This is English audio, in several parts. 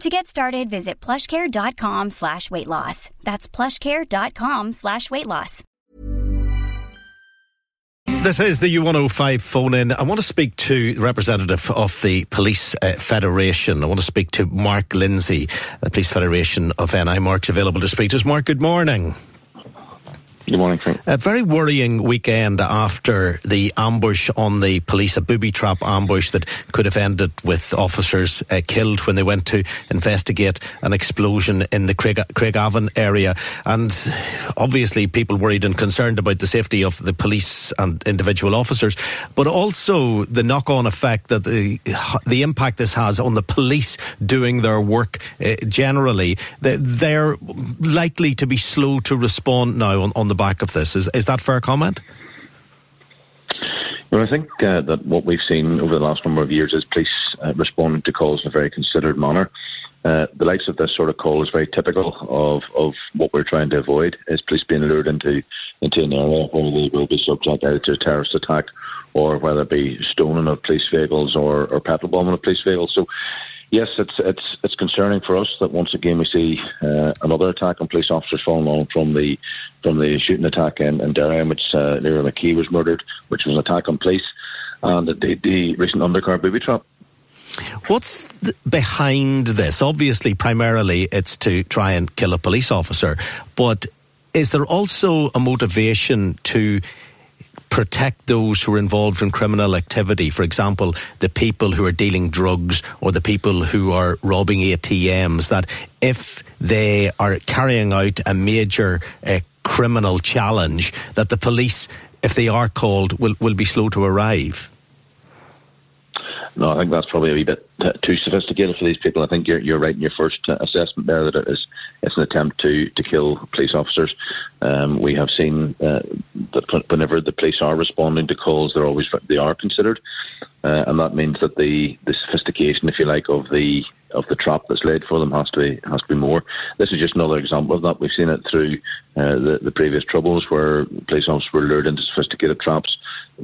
To get started, visit plushcare.com slash weight loss. That's plushcare.com slash weight loss. This is the U105 phone in. I want to speak to the representative of the Police uh, Federation. I want to speak to Mark Lindsay, the Police Federation of NI. Mark's available to speak to us. Mark, good morning. Good morning, Frank. A very worrying weekend after the ambush on the police, a booby trap ambush that could have ended with officers uh, killed when they went to investigate an explosion in the Craig, Craigavon area. And obviously, people worried and concerned about the safety of the police and individual officers, but also the knock on effect that the, the impact this has on the police doing their work uh, generally. They're likely to be slow to respond now on, on the back of this. Is, is that fair comment? Well, I think uh, that what we've seen over the last number of years is police uh, responding to calls in a very considered manner. Uh, the likes of this sort of call is very typical of, of what we're trying to avoid is police being lured into into an area where they will be subject either to a terrorist attack or whether it be stoning of police vehicles or, or petrol bombing of police vehicles. So yes, it's it's it's concerning for us that once again we see uh, another attack on police officers following on from the from the shooting attack in, in Derry, in which uh, Lyra McKee was murdered, which was an attack on police, and the, the recent undercar booby trap. What's the, behind this? Obviously, primarily it's to try and kill a police officer, but is there also a motivation to protect those who are involved in criminal activity. For example, the people who are dealing drugs or the people who are robbing ATMs, that if they are carrying out a major uh, criminal challenge, that the police, if they are called, will, will be slow to arrive. No, I think that's probably a wee bit too sophisticated for these people. I think you're you're right in your first uh, assessment there that it is it's an attempt to to kill police officers. Um, we have seen uh, that whenever the police are responding to calls, they're always they are considered, uh, and that means that the the sophistication, if you like, of the of the trap that's laid for them has to be has to be more. This is just another example of that. We've seen it through uh, the the previous troubles where police officers were lured into sophisticated traps,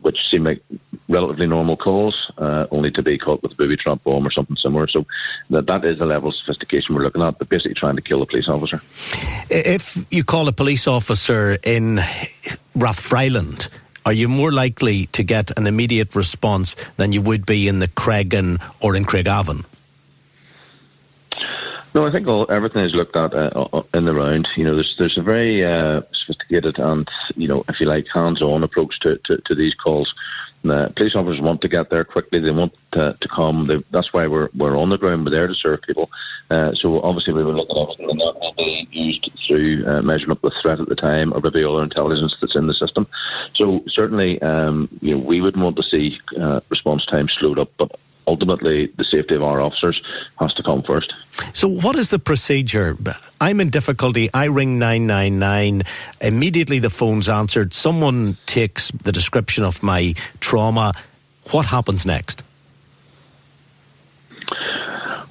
which seem like relatively normal calls, uh, only to be caught with a booby trap bomb or something similar. So that that is the level of sophistication we're looking at. But basically, trying to kill a police officer. If you call a police officer in Rathfriland are you more likely to get an immediate response than you would be in the Creggan or in Craigavon? No, I think all, everything is looked at uh, in the round. You know, there's there's a very uh, sophisticated and you know, if you like, hands-on approach to, to, to these calls. Uh, police officers want to get there quickly. They want to, to come. They, that's why we're we're on the ground. We're there to serve people. Uh, so obviously we will look at everything, and that will be used through uh, measuring up the threat at the time, or maybe other intelligence that's in the system. So certainly, um, you know, we would want to see uh, response time slowed up, but ultimately the safety of our officers has to come first. So, what is the procedure? I'm in difficulty. I ring 999. Immediately the phone's answered. Someone takes the description of my trauma. What happens next?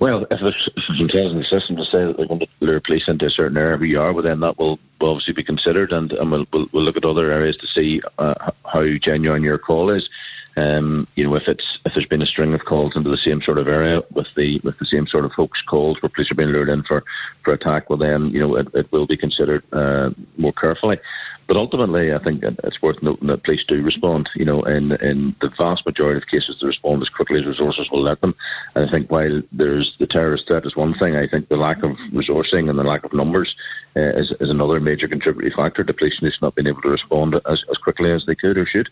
Well, if there's some tells in the system to say that they're going to lure police into a certain area we are, well, then that will, will obviously be considered, and, and we'll, we'll, we'll, look at other areas to see uh, how genuine your call is. Um, you know, if it's if there's been a string of calls into the same sort of area with the with the same sort of folks calls where police are being lured in for for attack, well then you know it, it will be considered uh, more carefully. But ultimately, I think it's worth noting that police do respond. You know, in in the vast majority of cases, they respond as quickly as resources will let them. And I think while there's the terrorist threat is one thing, I think the lack of resourcing and the lack of numbers uh, is, is another major contributing factor to police not being able to respond as, as quickly as they could or should.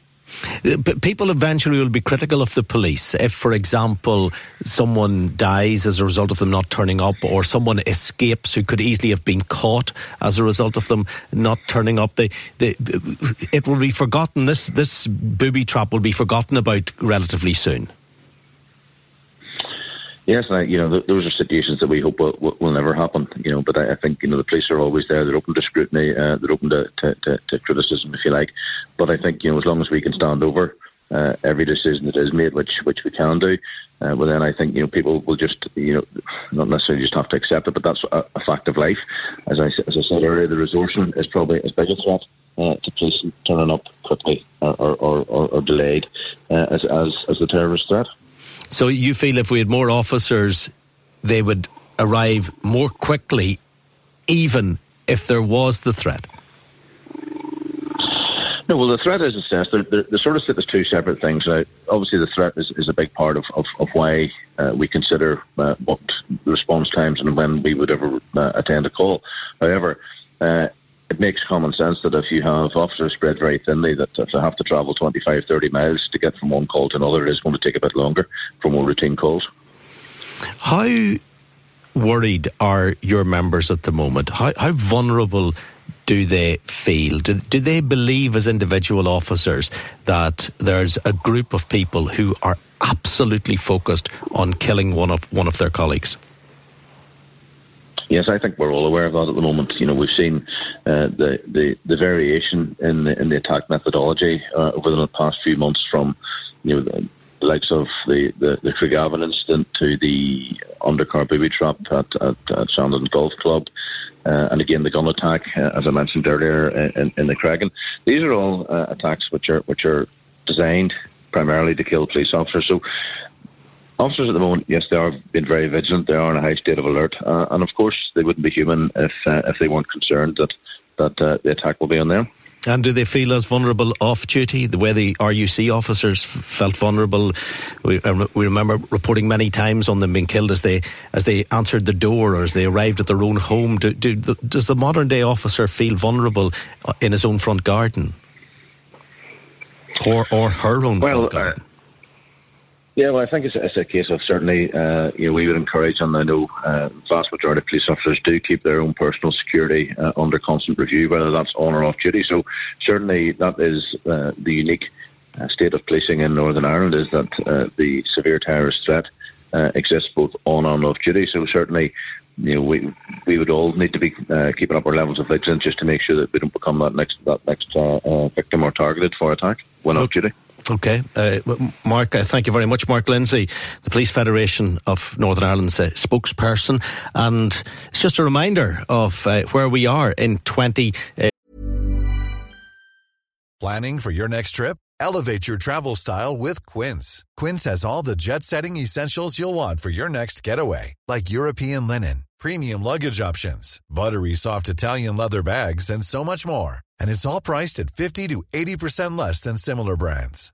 People eventually will be critical of the police if, for example, someone dies as a result of them not turning up, or someone escapes who could easily have been caught as a result of them not turning up. They, they, it will be forgotten. This this booby trap will be forgotten about relatively soon. Yes, I, you know, those are situations that we hope will, will, will never happen. You know, but I, I, think you know the police are always there. They're open to scrutiny. Uh, they're open to, to, to, to, criticism, if you like. But I think you know, as long as we can stand over uh, every decision that is made, which which we can do, uh, well, then I think you know people will just you know not necessarily just have to accept it, but that's a, a fact of life. As I as I said earlier, the resourcing is probably as big a threat uh, to police turning up quickly or or, or, or delayed uh, as as as the terrorist threat. So you feel if we had more officers, they would arrive more quickly, even if there was the threat? No, well, the threat is assessed. They're, they're, they're sort of sit as two separate things. Uh, obviously, the threat is, is a big part of, of, of why uh, we consider uh, what response times and when we would ever uh, attend a call. However, uh, it makes common sense that if you have officers spread very thinly, that if they have to travel 25, 30 miles to get from one call to another, it is going to take a bit longer for more routine calls. How worried are your members at the moment? How, how vulnerable do they feel? Do, do they believe as individual officers that there's a group of people who are absolutely focused on killing one of one of their colleagues? Yes, I think we're all aware of that at the moment. You know, we've seen uh, the, the the variation in the in the attack methodology uh, over the past few months, from you know the, the likes of the the, the incident to the undercar booby trap at at, at Shandon Golf Club. Uh, and again, the gun attack, uh, as I mentioned earlier, in, in the Creggan. These are all uh, attacks which are which are designed primarily to kill police officers. So Officers at the moment, yes, they are being very vigilant. They are in a high state of alert, uh, and of course, they wouldn't be human if uh, if they weren't concerned that that uh, the attack will be on them. And do they feel as vulnerable off duty, the way the RUC officers felt vulnerable? We, uh, we, remember reporting many times on them being killed as they as they answered the door or as they arrived at their own home. Do, do, does the modern day officer feel vulnerable uh, in his own front garden, or or her own well, front uh, garden? Yeah, well, I think it's, it's a case of certainly, uh, you know, we would encourage, and I know uh, vast majority of police officers do keep their own personal security uh, under constant review, whether that's on or off duty. So certainly that is uh, the unique uh, state of policing in Northern Ireland is that uh, the severe terrorist threat exists both on and off duty. So certainly, you know, we we would all need to be keeping up our levels of vigilance just to make sure that we don't become that next that next victim or targeted for attack when off duty. Okay. Uh, Mark, uh, thank you very much. Mark Lindsay, the Police Federation of Northern Ireland's uh, spokesperson. And it's just a reminder of uh, where we are in 20. Uh, Planning for your next trip? Elevate your travel style with Quince. Quince has all the jet setting essentials you'll want for your next getaway, like European linen, premium luggage options, buttery soft Italian leather bags, and so much more and it's all priced at 50 to 80% less than similar brands.